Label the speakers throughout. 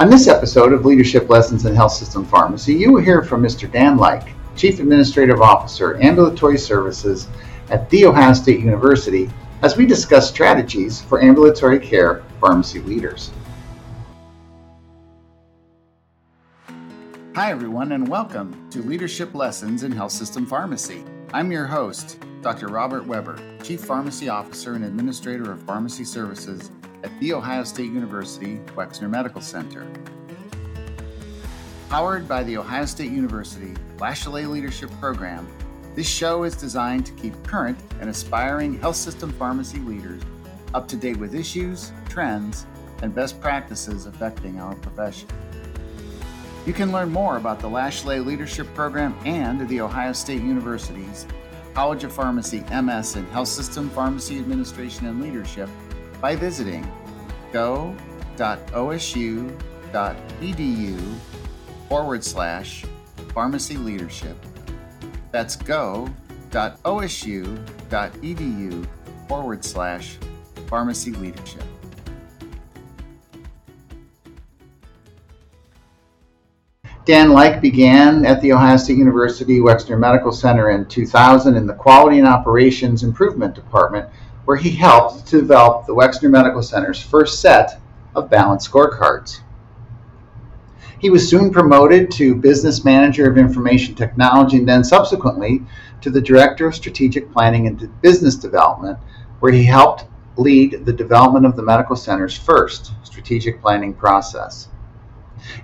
Speaker 1: On this episode of Leadership Lessons in Health System Pharmacy, you will hear from Mr. Dan Like, Chief Administrative Officer, Ambulatory Services at The Ohio State University, as we discuss strategies for ambulatory care pharmacy leaders. Hi, everyone, and welcome to Leadership Lessons in Health System Pharmacy. I'm your host, Dr. Robert Weber, Chief Pharmacy Officer and Administrator of Pharmacy Services at The Ohio State University Wexner Medical Center. Powered by The Ohio State University Latiolais Leadership Program, this show is designed to keep current and aspiring health system pharmacy leaders up to date with issues, trends, and best practices affecting our profession. You can learn more about the Latiolais Leadership Program and The Ohio State University's College of Pharmacy MS in Health System Pharmacy Administration and Leadership by visiting go.osu.edu forward slash pharmacy leadership. That's go.osu.edu forward slash pharmacy leadership. Dan Like began at The Ohio State University Wexner Medical Center in 2000 in the Quality and Operations Improvement Department where he helped to develop the Wexner Medical Center's first set of balanced scorecards. He was soon promoted to Business Manager of Information Technology and then subsequently to the Director of Strategic Planning and Business Development, where he helped lead the development of the medical center's first strategic planning process.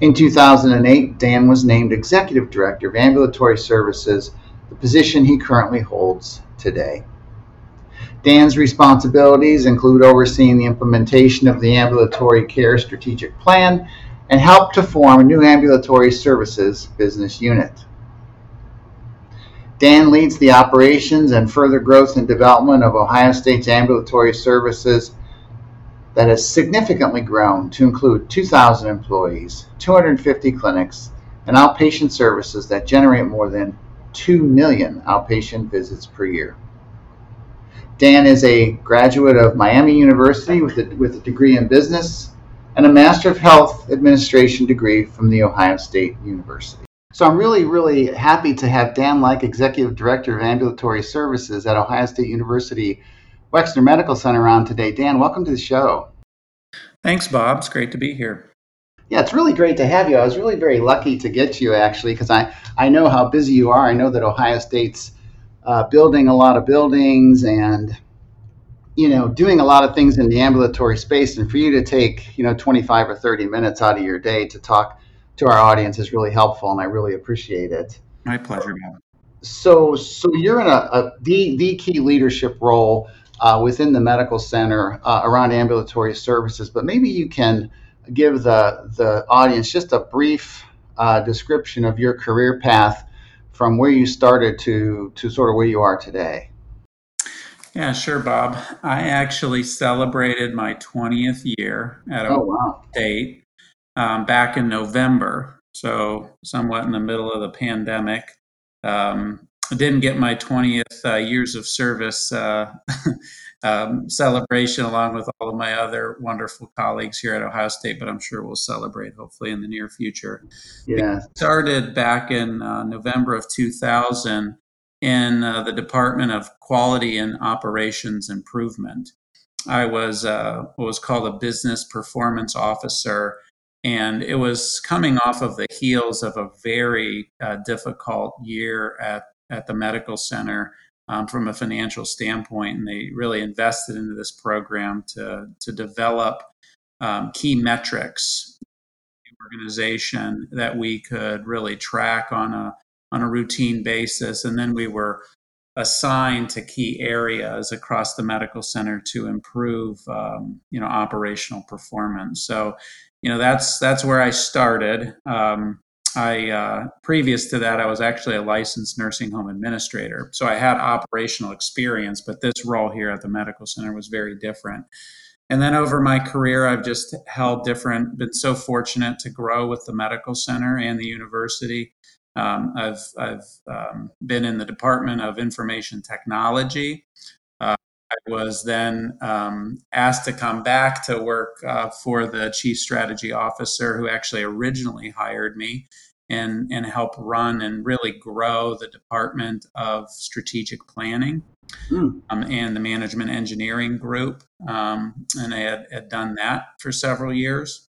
Speaker 1: In 2008, Dan was named Executive Director of Ambulatory Services, the position he currently holds today. Dan's responsibilities include overseeing the implementation of the ambulatory care strategic plan and help to form a new ambulatory services business unit. Dan leads the operations and further growth and development of Ohio State's ambulatory services that has significantly grown to include 2,000 employees, 250 clinics, and outpatient services that generate more than 2 million outpatient visits per year. Dan is a graduate of Miami University with a, with a degree in business and a Master of Health Administration degree from The Ohio State University. So I'm really, really happy to have Dan Like, Executive Director of Ambulatory Services at Ohio State University Wexner Medical Center on today. Dan, welcome to the show.
Speaker 2: Thanks, Bob. It's great to be here.
Speaker 1: Yeah, it's really great to have you. I was really very lucky to get you actually because I, I know how busy you are. I know that Ohio State's uh, building a lot of buildings and you know doing a lot of things in the ambulatory space. And for you to take you know 25 or 30 minutes out of your day to talk to our audience is really helpful and i really appreciate it.
Speaker 2: My pleasure man.
Speaker 1: so so you're in a, a the, the key leadership role uh, within the medical center uh, around ambulatory services. But maybe you can give the the audience just a brief uh, description of your career path from where you started to to sort of where you are today.
Speaker 2: Yeah, sure, Bob. I actually celebrated my 20th year at oh, wow. State um, back in November, so somewhat in the middle of the pandemic. Um, didn't get my 20th uh, years of service uh, um, celebration along with all of my other wonderful colleagues here at Ohio State, but I'm sure we'll celebrate hopefully in the near future.
Speaker 1: Yeah.
Speaker 2: Started back in uh, November of 2000 in uh, the Department of Quality and Operations Improvement. I was uh, what was called a business performance officer, and it was coming off of the heels of a very uh, difficult year at at the medical center um, from a financial standpoint, and they really invested into this program to to develop um, key metrics organization that we could really track on a on a routine basis, and then we were assigned to key areas across the medical center to improve um, you know operational performance. So you know that's that's where I started. Um, I uh, previous to that, I was actually a licensed nursing home administrator, so I had operational experience. But this role here at the medical center was very different. And then over my career, I've just held different. Been so fortunate to grow with the medical center and the university. Um, I've I've um, been in the Department of Information Technology. Uh, I was then um, asked to come back to work uh, for the chief strategy officer who actually originally hired me and, and help run and really grow the department of strategic planning mm. um, and the management engineering group. Um, and I had, had done that for several years.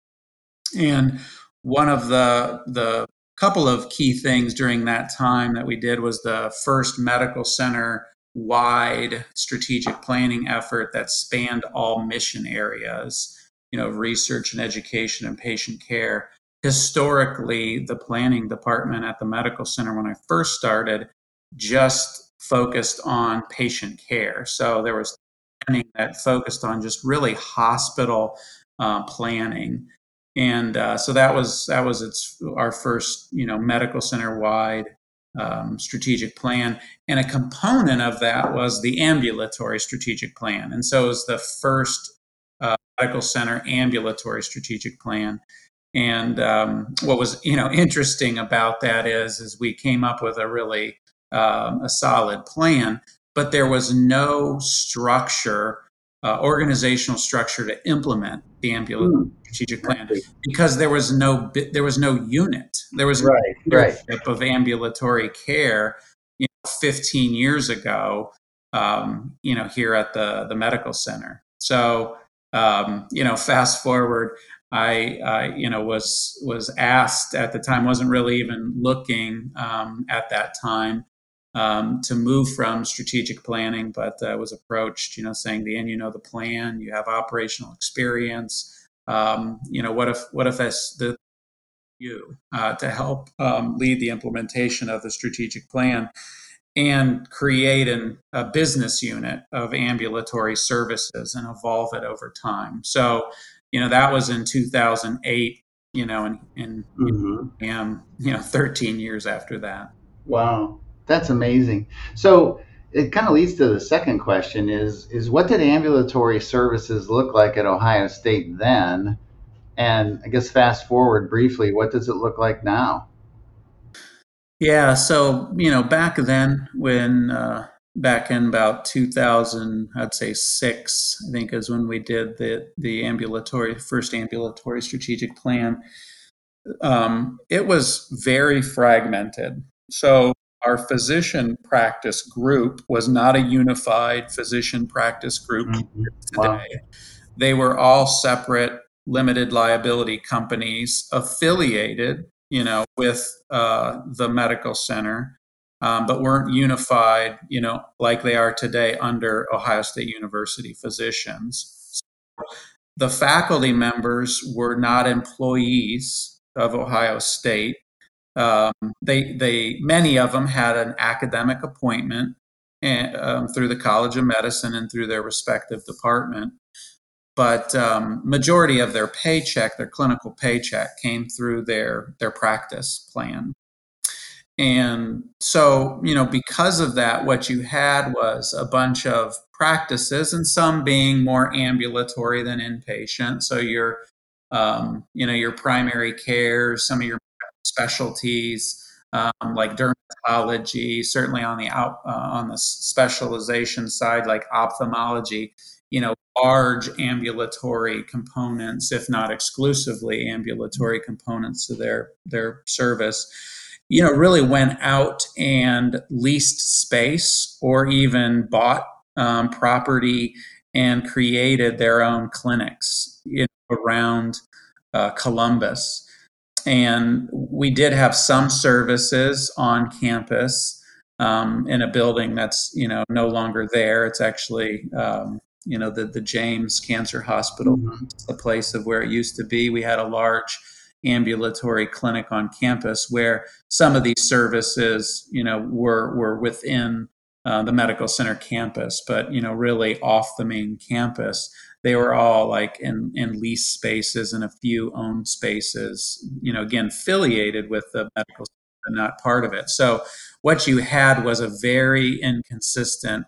Speaker 2: And one of the, the couple of key things during that time that we did was the first medical center wide strategic planning effort that spanned all mission areas, you know, research and education and patient care. Historically, the planning department at the medical center, when I first started, just focused on patient care. So there was planning that focused on just really hospital uh, planning. And uh, so that was that was its our first you know medical center wide um, strategic plan. And a component of that was the ambulatory strategic plan. And so it was the first uh, medical center ambulatory strategic plan. And um, what was you know interesting about that is is we came up with a really um, a solid plan, but there was no structure, uh, organizational structure to implement the ambulatory mm. strategic plan because there was no there was no unit. There was right, no right. of ambulatory care. You know, 15 years ago, um, you know, here at the the medical center. So, um, you know, fast forward, I, uh, you know, was was asked at the time, wasn't really even looking um, at that time um, to move from strategic planning, but uh, was approached, you know, saying, "Dan, you know the plan, you have operational experience. Um, you know, what if what if that's the you uh, to help um, lead the implementation of the strategic plan and create an, a business unit of ambulatory services and evolve it over time." So, you know, that was in 2008. You know, and, and mm-hmm. am you know 13 years after that.
Speaker 1: Wow. That's amazing. So it kind of leads to the second question is is what did ambulatory services look like at Ohio State then? And I guess fast forward briefly, what does it look like now?
Speaker 2: Yeah, so you know, back then when uh, back in about 2000, I'd say six, I think is when we did the the ambulatory first ambulatory strategic plan. Um, it was very fragmented. So our physician practice group was not a unified physician practice group mm-hmm. today. Wow. They were all separate limited liability companies affiliated, you know, with uh, the medical center, um, but weren't unified, you know, like they are today under Ohio State University physicians. So the faculty members were not employees of Ohio State um, they they many of them had an academic appointment and, um, through the College of Medicine and through their respective department. But um, majority of their paycheck, their clinical paycheck, came through their their practice plan. And so, you know, because of that, what you had was a bunch of practices, and some being more ambulatory than inpatient. So your, um, you know, your primary care, some of your specialties um, like dermatology, certainly on the out, uh, on the specialization side like ophthalmology. You know, large ambulatory components, if not exclusively ambulatory components to their their service. You know, really went out and leased space or even bought um, property and created their own clinics know, around uh, Columbus and we did have some services on campus um, in a building that's you know no longer there. It's actually um, you know the the James Cancer Hospital, mm-hmm. the place of where it used to be. We had a large ambulatory clinic on campus where some of these services you know were were within uh, the medical center campus, but you know really off the main campus they were all like in, in lease spaces and a few owned spaces, you know, again, affiliated with the medical center, but not part of it. So what you had was a very inconsistent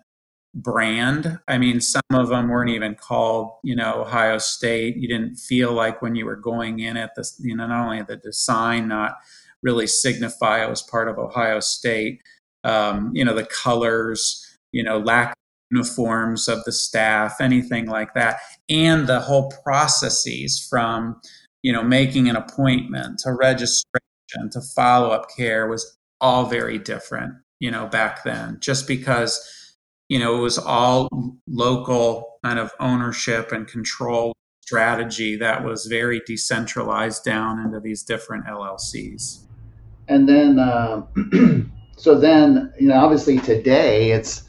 Speaker 2: brand. I mean, some of them weren't even called, you know, Ohio State. You didn't feel like when you were going in at this, you know, not only the design not really signify it was part of Ohio State, um, you know, the colors, you know, lack of uniforms of the staff, anything like that, and the whole processes from you know making an appointment to registration to follow up care was all very different. You know back then, just because you know it was all local kind of ownership and control strategy that was very decentralized down into these different LLCs.
Speaker 1: And then, uh, so then, you know, obviously today it's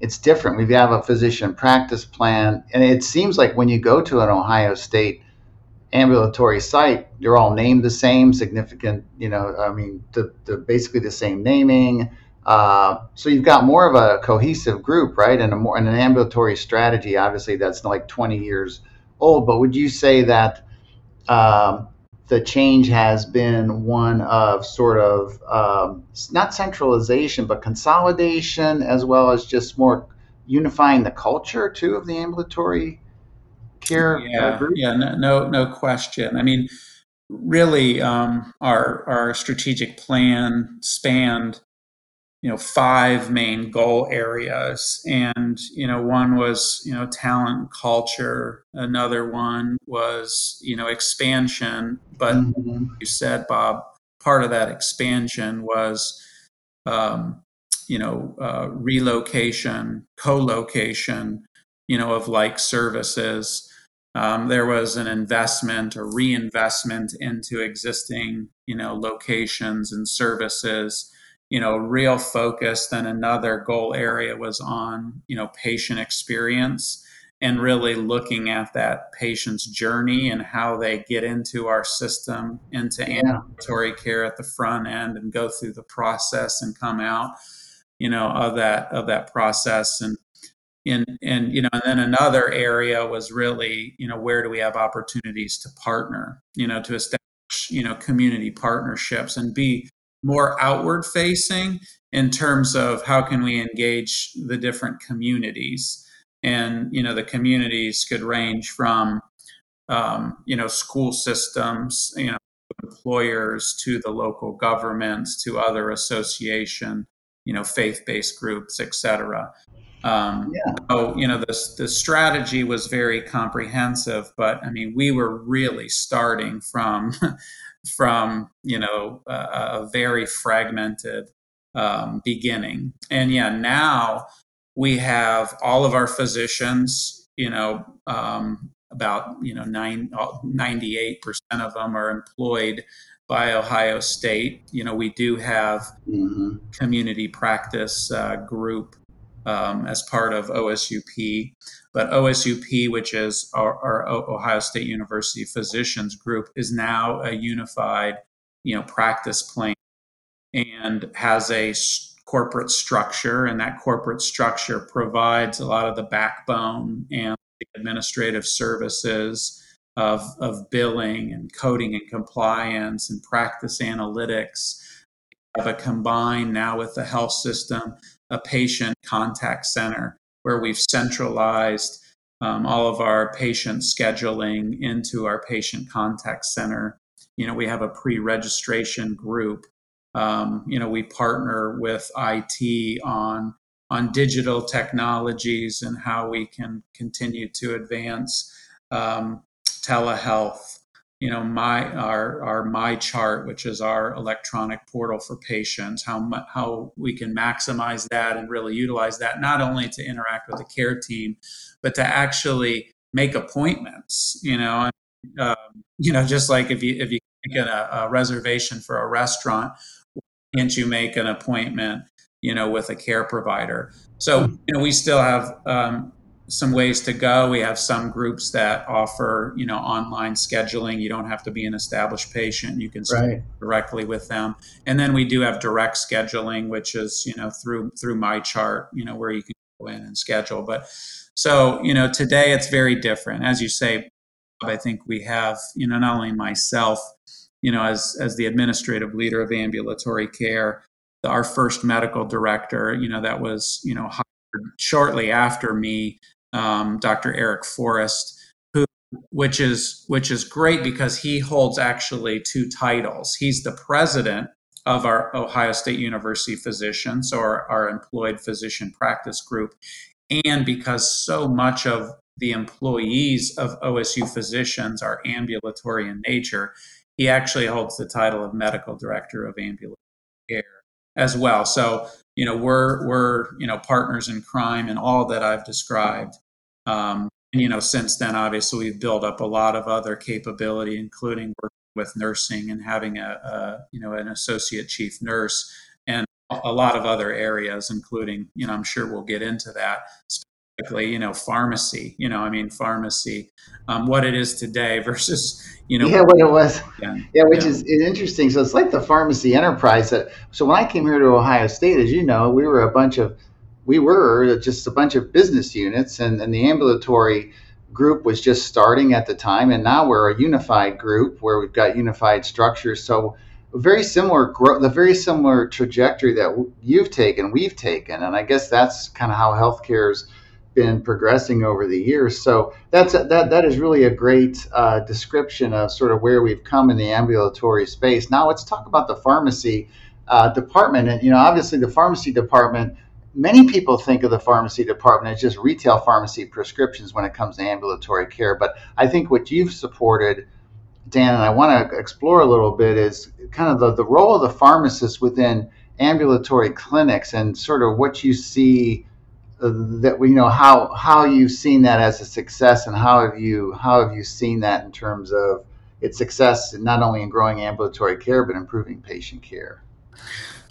Speaker 1: it's different. We have a physician practice plan, and it seems like when you go to an Ohio State ambulatory site, they're all named the same, significant. You know, I mean, the, the basically the same naming. Uh, so you've got more of a cohesive group, right? And a more and an ambulatory strategy. Obviously, that's like 20 years old, but would you say that um, the change has been one of sort of um, not centralization, but consolidation, as well as just more unifying the culture too of the ambulatory care
Speaker 2: yeah,
Speaker 1: group?
Speaker 2: Yeah, no, no, no question. I mean, really, um, our our strategic plan spanned you know five main goal areas. And you know one was you know talent culture. Another one was you know expansion. But mm-hmm. you said bob part of that expansion was um, you know uh, relocation co-location you know of like services. Um, there was an investment or reinvestment into existing you know locations and services you know real focus then another goal area was on you know patient experience and really looking at that patient's journey and how they get into our system into yeah. ambulatory care at the front end and go through the process and come out you know of that of that process and and and you know and then another area was really you know where do we have opportunities to partner you know to establish you know community partnerships and be more outward facing in terms of how can we engage the different communities and you know the communities could range from um, you know school systems you know employers to the local governments to other association you know faith-based groups etc um, yeah. so you know the, the strategy was very comprehensive but i mean we were really starting from from you know a, a very fragmented um, beginning and yeah now we have all of our physicians you know um, about you know nine, 98% of them are employed by ohio state you know we do have mm-hmm. community practice uh, group um, as part of OSUP. But OSUP, which is our, our, Ohio State University Physicians Group, is now a unified, you know, practice plan and has a corporate structure, and that corporate structure provides a lot of the backbone and the administrative services of, of billing and coding and compliance and practice analytics. Have a combined now with the health system a patient contact center where we've centralized um, all of our patient scheduling into our patient contact center. You know, we have a pre registration group. Um, you know, we partner with IT on on digital technologies and how we can continue to advance um, telehealth you know my our our MyChart which is our electronic portal for patients how how we can maximize that and really utilize that not only to interact with the care team but to actually make appointments you know um, you know just like if you if you get a, a reservation for a restaurant can't you make an appointment you know with a care provider? So you know we still have um, some ways to go. We have some groups that offer, you know, online scheduling. You don't have to be an established patient. You can right. directly with them. And then we do have direct scheduling, which is, you know, through through MyChart, you know, where you can go in and schedule. But so, you know, today it's very different. As you say, I think we have, you know, not only myself, you know, as as the administrative leader of ambulatory care, our first medical director, you know, that was, you know, hired shortly after me um, Dr. Eric Forrest, who which is which is great because he holds actually two titles. He's the president of our Ohio State University physicians or our employed physician practice group. and because so much of the employees of OSU physicians are ambulatory in nature, he actually holds the title of medical director of ambulatory care as well. So, you know, we're we're you know partners in crime and all that I've described. Um, and you know, since then, obviously, we've built up a lot of other capability, including working with nursing and having a, a you know an associate chief nurse and a lot of other areas, including you know I'm sure we'll get into that specifically. You know, pharmacy. You know, I mean, pharmacy, um, what it is today versus you know
Speaker 1: yeah what it was yeah, yeah which yeah. is interesting so it's like the pharmacy enterprise that so when i came here to ohio state as you know we were a bunch of we were just a bunch of business units and, and the ambulatory group was just starting at the time and now we're a unified group where we've got unified structures so very similar growth the very similar trajectory that you've taken we've taken and i guess that's kind of how healthcare's been progressing over the years. So that's a, that that is really a great uh, description of sort of where we've come in the ambulatory space. Now let's talk about the pharmacy uh, department. And you know, obviously, the pharmacy department. Many people think of the pharmacy department as just retail pharmacy prescriptions when it comes to ambulatory care. But I think what you've supported, Dan, and I want to explore a little bit is kind of the, the role of the pharmacist within ambulatory clinics and sort of what you see uh, that you know how how you've seen that as a success and how have you how have you seen that in terms of its success not only in growing ambulatory care but improving patient care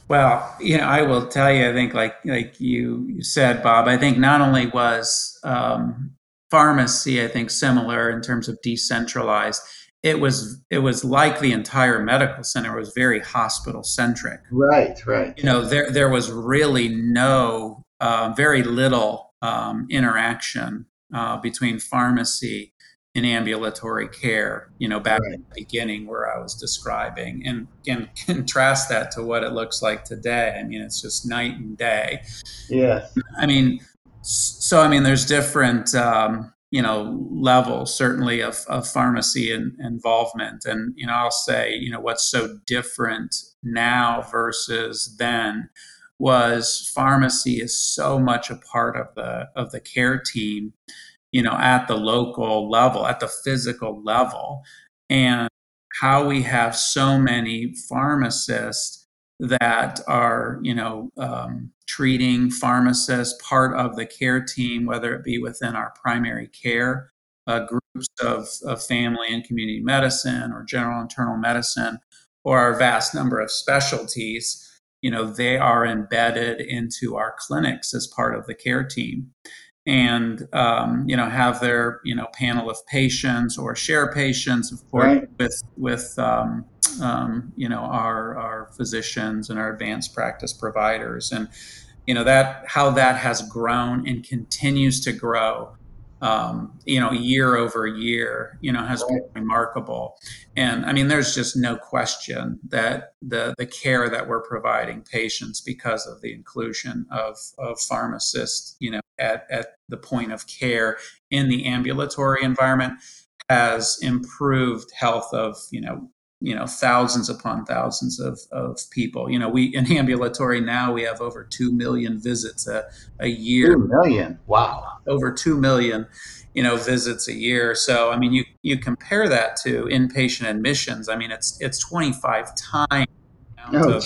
Speaker 2: well you know i will tell you i think like like you said bob i think not only was um, pharmacy i think similar in terms of decentralized it was it was like the entire medical center was very hospital centric.
Speaker 1: Right right.
Speaker 2: You know there there was really no uh, very little um, interaction uh, between pharmacy and ambulatory care, you know, back right. in the beginning where I was describing, and, and contrast that to what it looks like today. I mean, it's just night and day.
Speaker 1: Yeah.
Speaker 2: I mean, so, I mean, there's different, um, you know, levels certainly of, of pharmacy and involvement. And, you know, I'll say, you know, what's so different now versus then was pharmacy is so much a part of the of the care team you know at the local level at the physical level. And how we have so many pharmacists that are you know um, treating pharmacists part of the care team whether it be within our primary care uh, groups of, of family and community medicine or general internal medicine or our vast number of specialties you know they are embedded into our clinics as part of the care team and um, you know have their you know panel of patients or share patients of course right. with with um, um, you know our our physicians and our advanced practice providers and you know that how that has grown and continues to grow um, you know, year over year, you know, has been remarkable. And I mean, there's just no question that the the care that we're providing patients because of the inclusion of of pharmacists, you know, at at the point of care in the ambulatory environment has improved health of you know you know thousands upon thousands of, of people. You know we in ambulatory now we have over 2 million visits a, a year.
Speaker 1: 2 million? Wow.
Speaker 2: Over 2 million you know visits a year. So i mean you you compare that to inpatient admissions i mean it's it's 25 times
Speaker 1: oh,
Speaker 2: of,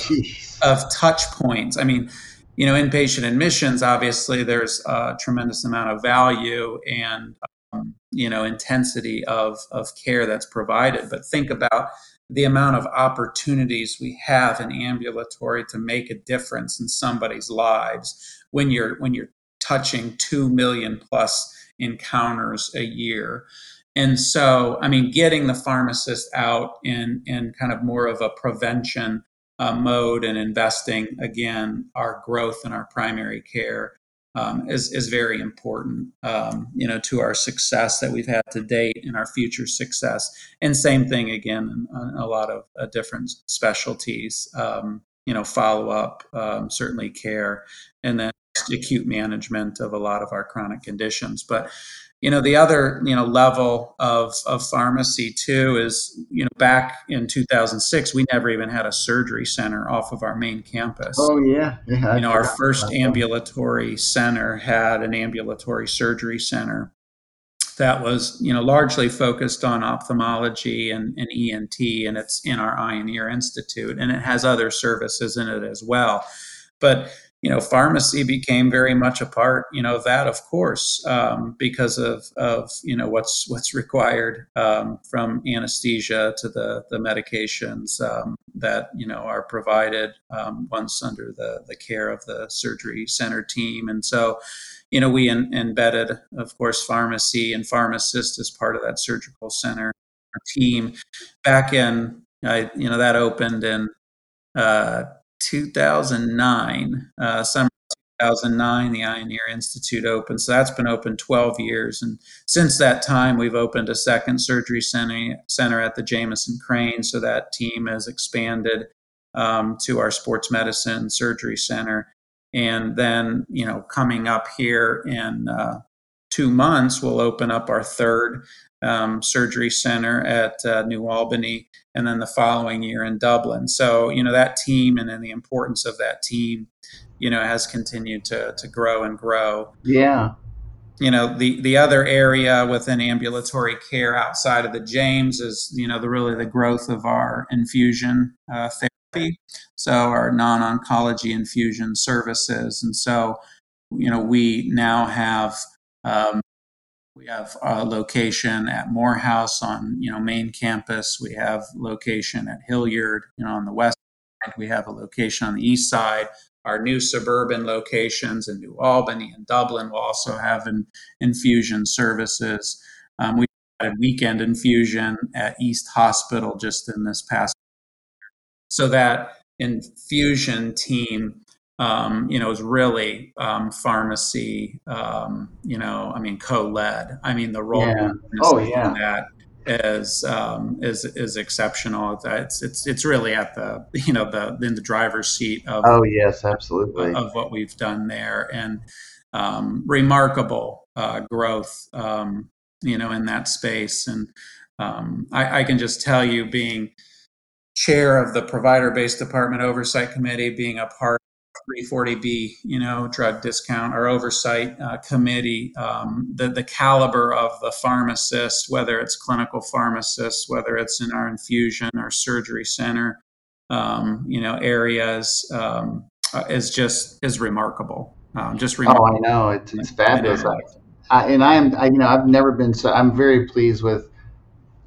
Speaker 2: of touch points. I mean you know inpatient admissions obviously there's a tremendous amount of value and um, you know intensity of of care that's provided. But think about the amount of opportunities we have in ambulatory to make a difference in somebody's lives when you're when you're touching 2 million plus encounters a year. And so i mean getting the pharmacist out in in kind of more of a prevention uh, mode and investing again our growth in our primary care um, is, is very important, um, you know, to our success that we've had to date and our future success. And same thing again in, a lot of uh, different specialties, um, you know, follow up, um, certainly care, and then acute management of a lot of our chronic conditions. But you know the other you know level of of pharmacy too is you know back in 2006 we never even had a surgery center off of our main campus.
Speaker 1: Oh yeah, yeah
Speaker 2: you know our first ambulatory center had an ambulatory surgery center that was you know largely focused on ophthalmology and, and ent and it's in our eye and ear institute and it has other services in it as well. But you know, pharmacy became very much a part, you know, that, of course, um, because of, of, you know, what's, what's required um, from anesthesia to the, the medications um, that, you know, are provided um, once under the, the care of the surgery center team. And so, you know, we in, embedded, of course, pharmacy and pharmacist as part of that surgical center team back in, I, you know, that opened in, uh, 2009, uh, summer 2009, the Ear Institute opened. So that's been open 12 years. And since that time, we've opened a second surgery center, center at the Jameson Crane. So that team has expanded um, to our sports medicine surgery center. And then, you know, coming up here in uh, two months, we'll open up our third um, surgery center at uh, New Albany, and then the following year in Dublin. So, you know, that team and then the importance of that team, you know, has continued to, to grow and grow.
Speaker 1: Yeah.
Speaker 2: You know, the, the other area within ambulatory care outside of the James is, you know, the really the growth of our infusion uh, therapy. So, our non oncology infusion services. And so, you know, we now have um, we have a location at Morehouse on you know main campus. We have location at Hilliard, you know, on the west side. We have a location on the east side. Our new suburban locations in New Albany and Dublin will also have an infusion services. Um, we had a weekend infusion at East Hospital just in this past. So that infusion team um, you know, is really um, pharmacy, um, you know, I mean, co-led. I mean, the role
Speaker 1: yeah. oh, yeah.
Speaker 2: that is um, is is exceptional. It's it's it's really at the you know the in the driver's seat of
Speaker 1: oh yes, absolutely
Speaker 2: of, of what we've done there and um, remarkable uh, growth, um, you know, in that space. And I, I can just tell you, being chair of the provider based department oversight committee, being a part 340B, you know, drug discount or oversight uh, committee, um, the, the caliber of the pharmacist, whether it's clinical pharmacists, whether it's in our infusion or surgery center, um, you know, areas um, uh, is just is remarkable. Um, just remarkable.
Speaker 1: Oh, I know it's, it's fabulous. I, and I am, I, you know, I've never been so. I'm very pleased with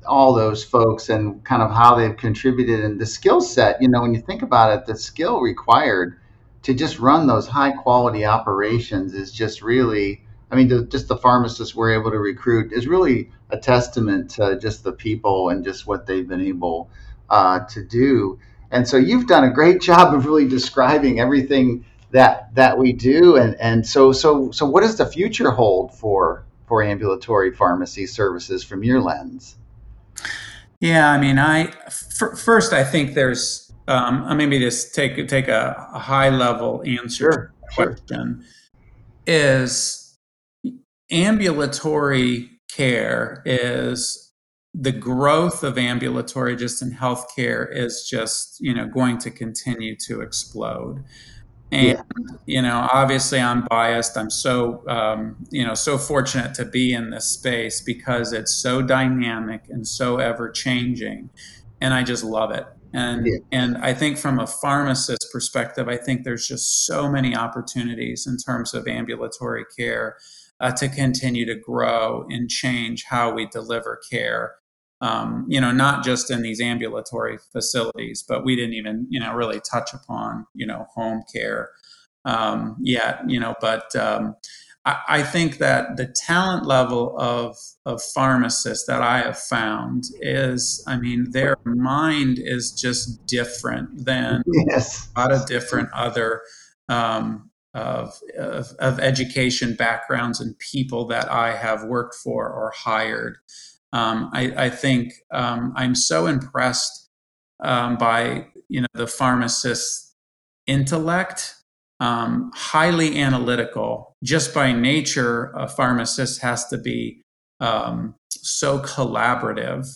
Speaker 1: all those folks and kind of how they've contributed and the skill set. You know, when you think about it, the skill required to just run those high quality operations is just really I mean, to, just the pharmacists we're able to recruit is really a testament to just the people and just what they've been able uh, to do. And so you've done a great job of really describing everything that that we do. And and so so so what does the future hold for for ambulatory pharmacy services from your lens?
Speaker 2: Yeah, I mean, I f- first I think there's um, I maybe just take take a, a high level answer
Speaker 1: sure,
Speaker 2: question. Is ambulatory care is the growth of ambulatory just in healthcare is just you know going to continue to explode. And yeah. you know obviously i'm biased. I'm so um, you know so fortunate to be in this space because it's so dynamic and so ever changing and i just love it and yeah. and I think from a pharmacist perspective, I think there's just so many opportunities in terms of ambulatory care uh, to continue to grow and change how we deliver care. Um, you know, not just in these ambulatory facilities, but we didn't even you know really touch upon you know home care um, yet. You know, but um, I, think that the talent level of of pharmacists that I have found is, I mean, their mind is just different than
Speaker 1: yes.
Speaker 2: a lot of different other um, of, of, of education backgrounds and people that I have worked for or hired. Um, I, I, think um, I'm so impressed um, by you know the pharmacist's intellect um, highly analytical. Just by nature, a pharmacist has to be um, so collaborative.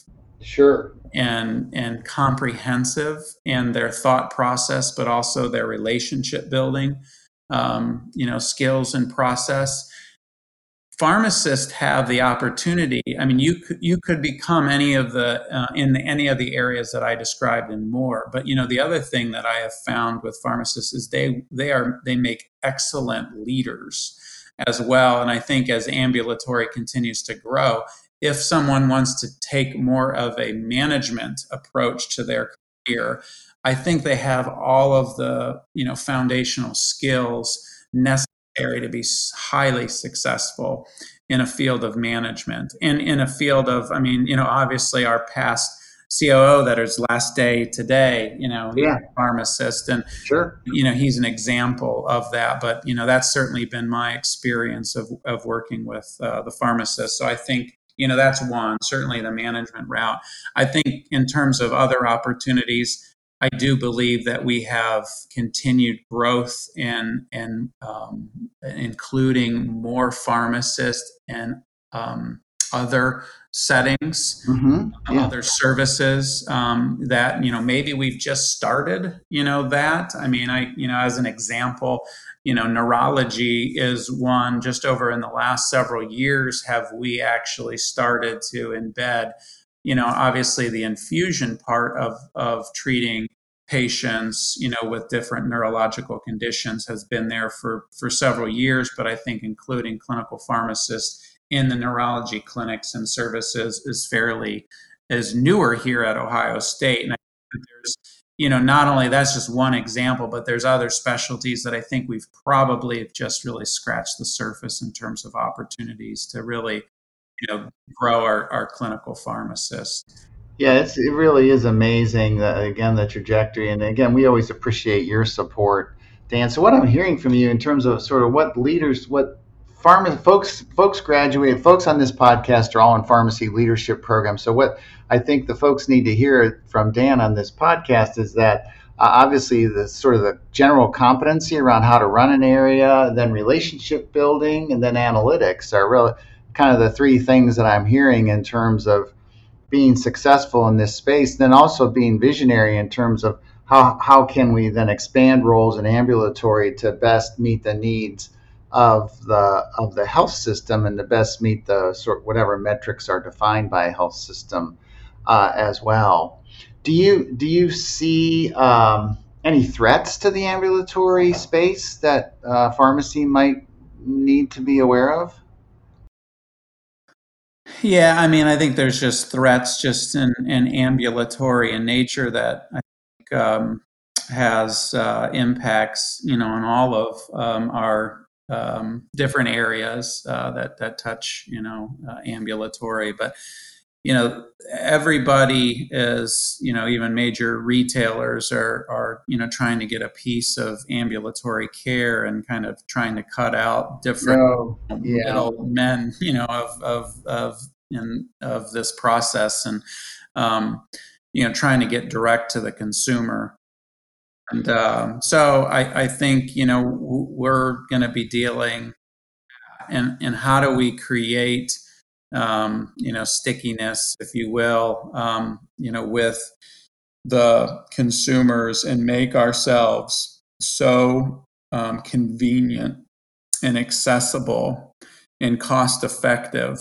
Speaker 1: Sure.
Speaker 2: And, and comprehensive in their thought process, but also their relationship building, um, you know, skills and process pharmacists have the opportunity i mean you you could become any of the uh, in the, any of the areas that i described and more. But you know the other thing that i have found with pharmacists is they they are they make excellent leaders as well. And i think as ambulatory continues to grow if someone wants to take more of a management approach to their career i think they have all of the you know foundational skills necessary area to be highly successful in a field of management and in a field of i mean you know obviously our past COO that is last day today, you know,
Speaker 1: yeah.
Speaker 2: pharmacist, and
Speaker 1: sure,
Speaker 2: you know, he's an example of that. But you know, that's certainly been my experience of of working with uh, the pharmacist. So I think you know that's one certainly the management route. I think in terms of other opportunities, I do believe that we have continued growth in, in um, including more pharmacists and um, other settings,
Speaker 1: mm-hmm. yeah.
Speaker 2: other services um, that you know maybe we've just started. You know that I mean I you know as an example, you know neurology is one. Just over in the last several years, have we actually started to embed you know, obviously the infusion part of of treating patients, you know, with different neurological conditions has been there for for several years. But I think including clinical pharmacists in the neurology clinics and services is fairly is newer here at Ohio State. And I think there's you know not only that's just one example but there's other specialties that i think we've probably just really scratched the surface in terms of opportunities to really you know grow our, our clinical pharmacists
Speaker 1: yeah it's, it really is amazing that, again the trajectory and again we always appreciate your support. Dan so what i'm hearing from you in terms of sort of what leaders what pharma folks folks graduate folks on this podcast are all in pharmacy leadership programs. So what i think the folks need to hear from dan on this podcast is that uh, obviously the sort of the general competency around how to run an area then relationship building and then analytics are really kind of the three things that I'm hearing in terms of being successful in this space, then also being visionary in terms of how, how can we then expand roles in ambulatory to best meet the needs of the of the health system and to best meet the sort whatever metrics are defined by a health system uh, as well. Do you do you see um, any threats to the ambulatory space that uh, pharmacy might need to be aware of?
Speaker 2: Yeah, I mean, I think there's just threats just in, in ambulatory in nature that I think um, has uh, impacts, you know, on all of um, our um, different areas uh, that that touch, you know, uh, ambulatory. But you know, everybody is, you know, even major retailers are are you know trying to get a piece of ambulatory care and kind of trying to cut out different
Speaker 1: oh, yeah.
Speaker 2: middle men, you know, of of of in, of this process and um, you know trying to get direct to the consumer and um, so I, I, think you know we're going to be dealing and and how do we create um, you know stickiness if you will um, you know with the consumers and make ourselves so um, convenient and accessible and cost effective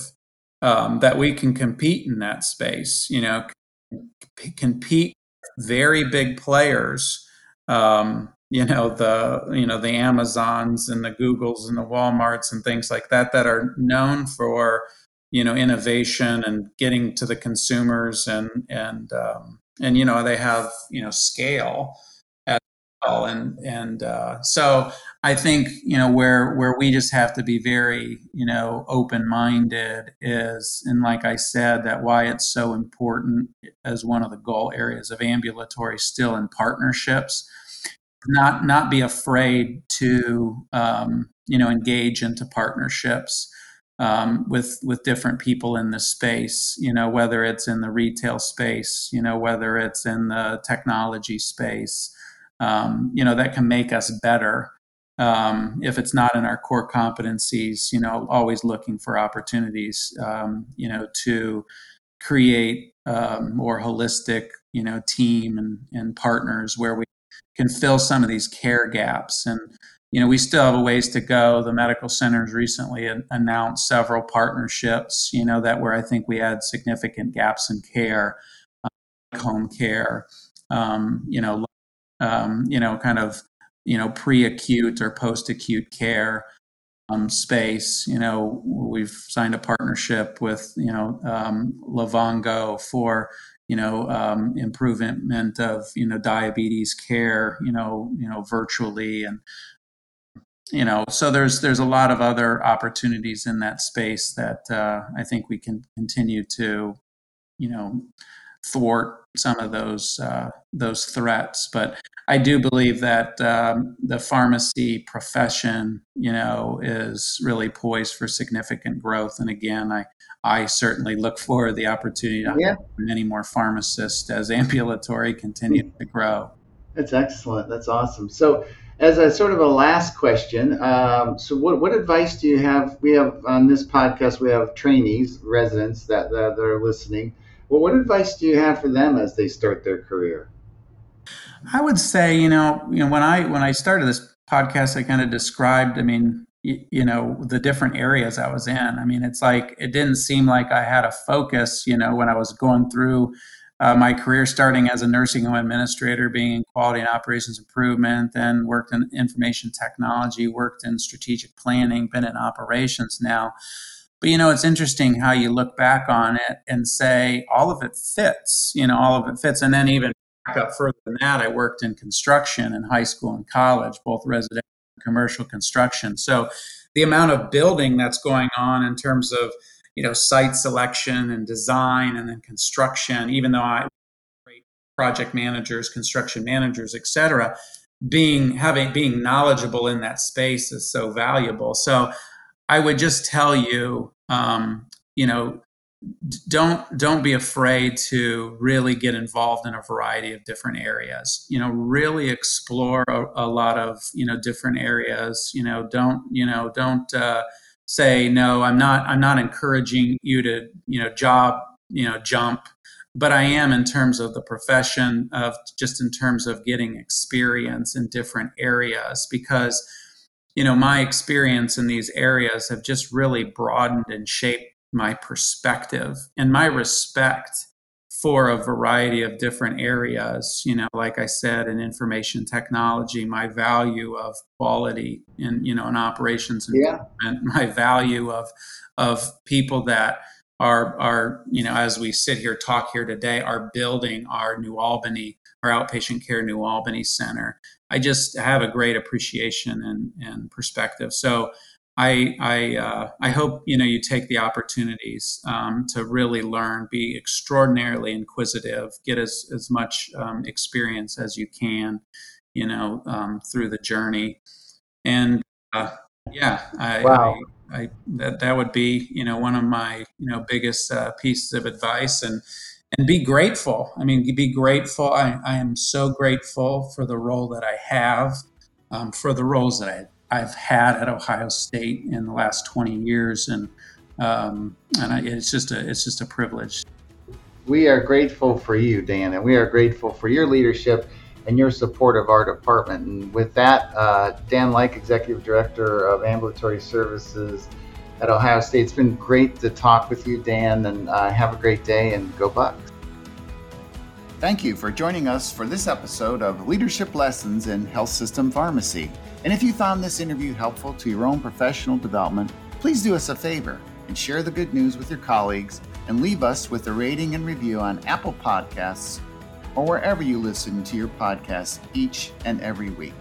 Speaker 2: um, that we can compete in that space. You know, compete very big players. Um, you know the you know the Amazons and the Googles and the WalMarts and things like that that are known for you know innovation and getting to the consumers and and um, and you know they have you know scale well. And and uh, so I think you know where where we just have to be very you know open minded is, and like I said, that why it's so important as one of the goal areas of ambulatory still in partnerships. Not not be afraid to um, you know engage into partnerships. Um, with with different people in the space. You know, whether it's in the retail space, you know, whether it's in the technology space, um, you know, that can make us better. um, if it's not in our core competencies, you know, always looking for opportunities, um, you know, to create um, more holistic, you know, team and, and partners where we can fill some of these care gaps. And, you know, we still have a ways to go. The medical centers recently announced several partnerships, you know, that where I think we had significant gaps in care, uh, home care, um, you know, um, you know, kind of you know pre-acute or post-acute care um, space. You know, we've signed a partnership with you know um, Livongo for you know um, improvement of you know diabetes care. You know, you know virtually and you know so there's there's a lot of other opportunities in that space that uh, I think we can continue to you know thwart some of those uh, those threats. But I do believe that um, the pharmacy profession, you know, is really poised for significant growth. And again, I I certainly look forward to the opportunity to yeah. many more pharmacists as ambulatory continue to grow.
Speaker 1: That's excellent. That's awesome. So. As a sort of a last question, um, so what, what advice do you have? We have on this podcast, we have trainees, residents that, that, that are listening well, what advice do you have for them as they start their career?
Speaker 2: I would say, you know, you know, when I when I started this podcast, I kind of described, I mean, you, you know, the different areas I was in. I mean, it's like it didn't seem like I had a focus, you know, when I was going through uh, my career, starting as a nursing home administrator, being in quality and operations improvement, then worked in information technology, worked in strategic planning, been in operations now. But you know, it's interesting how you look back on it and say all of it fits. You know, all of it fits. And then even back up further than that, I worked in construction in high school and college, both residential and commercial construction. So the amount of building that's going on in terms of you know site selection and design and then construction, even though I project managers, construction managers, et cetera, being having being knowledgeable in that space is so valuable. So I would just tell you um, you know, don't don't be afraid to really get involved in a variety of different areas you know really explore a, a lot of you know different areas you know don't you know don't uh, say no i'm not i'm not encouraging you to you know job you know jump. But i am in terms of the profession of just in terms of getting experience in different areas because you know, my experience in these areas have just really broadened and shaped my perspective and my respect for a variety of different areas. You know, like I said, in information technology, my value of quality in, you know, in operations and yeah. my value of of people that are are, you know, as we sit here talk here today, are building our New Albany, our outpatient care New Albany Center I just have a great appreciation and, and perspective. So I I, uh, I hope you know you take the opportunities um, to really learn, be extraordinarily inquisitive, get as as much um, experience as you can, you know, um, through the journey, and uh, yeah, I, wow. I, I, that that would be you know one of my you know biggest uh, pieces of advice, and and be grateful. I mean, be grateful. I, I am so grateful for the role that I have, um, for the roles that I, have had at Ohio State in the last 20 years, and um, and I, it's just a it's just a privilege.
Speaker 1: We are grateful for you, Dan, and we are grateful for your leadership and your support of our department. And with that, uh, Dan Like, Executive Director of Ambulatory Services at Ohio State. It's been great to talk with you, Dan, and uh, have a great day and go Bucks. Thank you for joining us for this episode of Leadership Lessons in Health System Pharmacy. And if you found this interview helpful to your own professional development, please do us a favor and share the good news with your colleagues and leave us with a rating and review on Apple Podcasts or wherever you listen to your podcasts each and every week.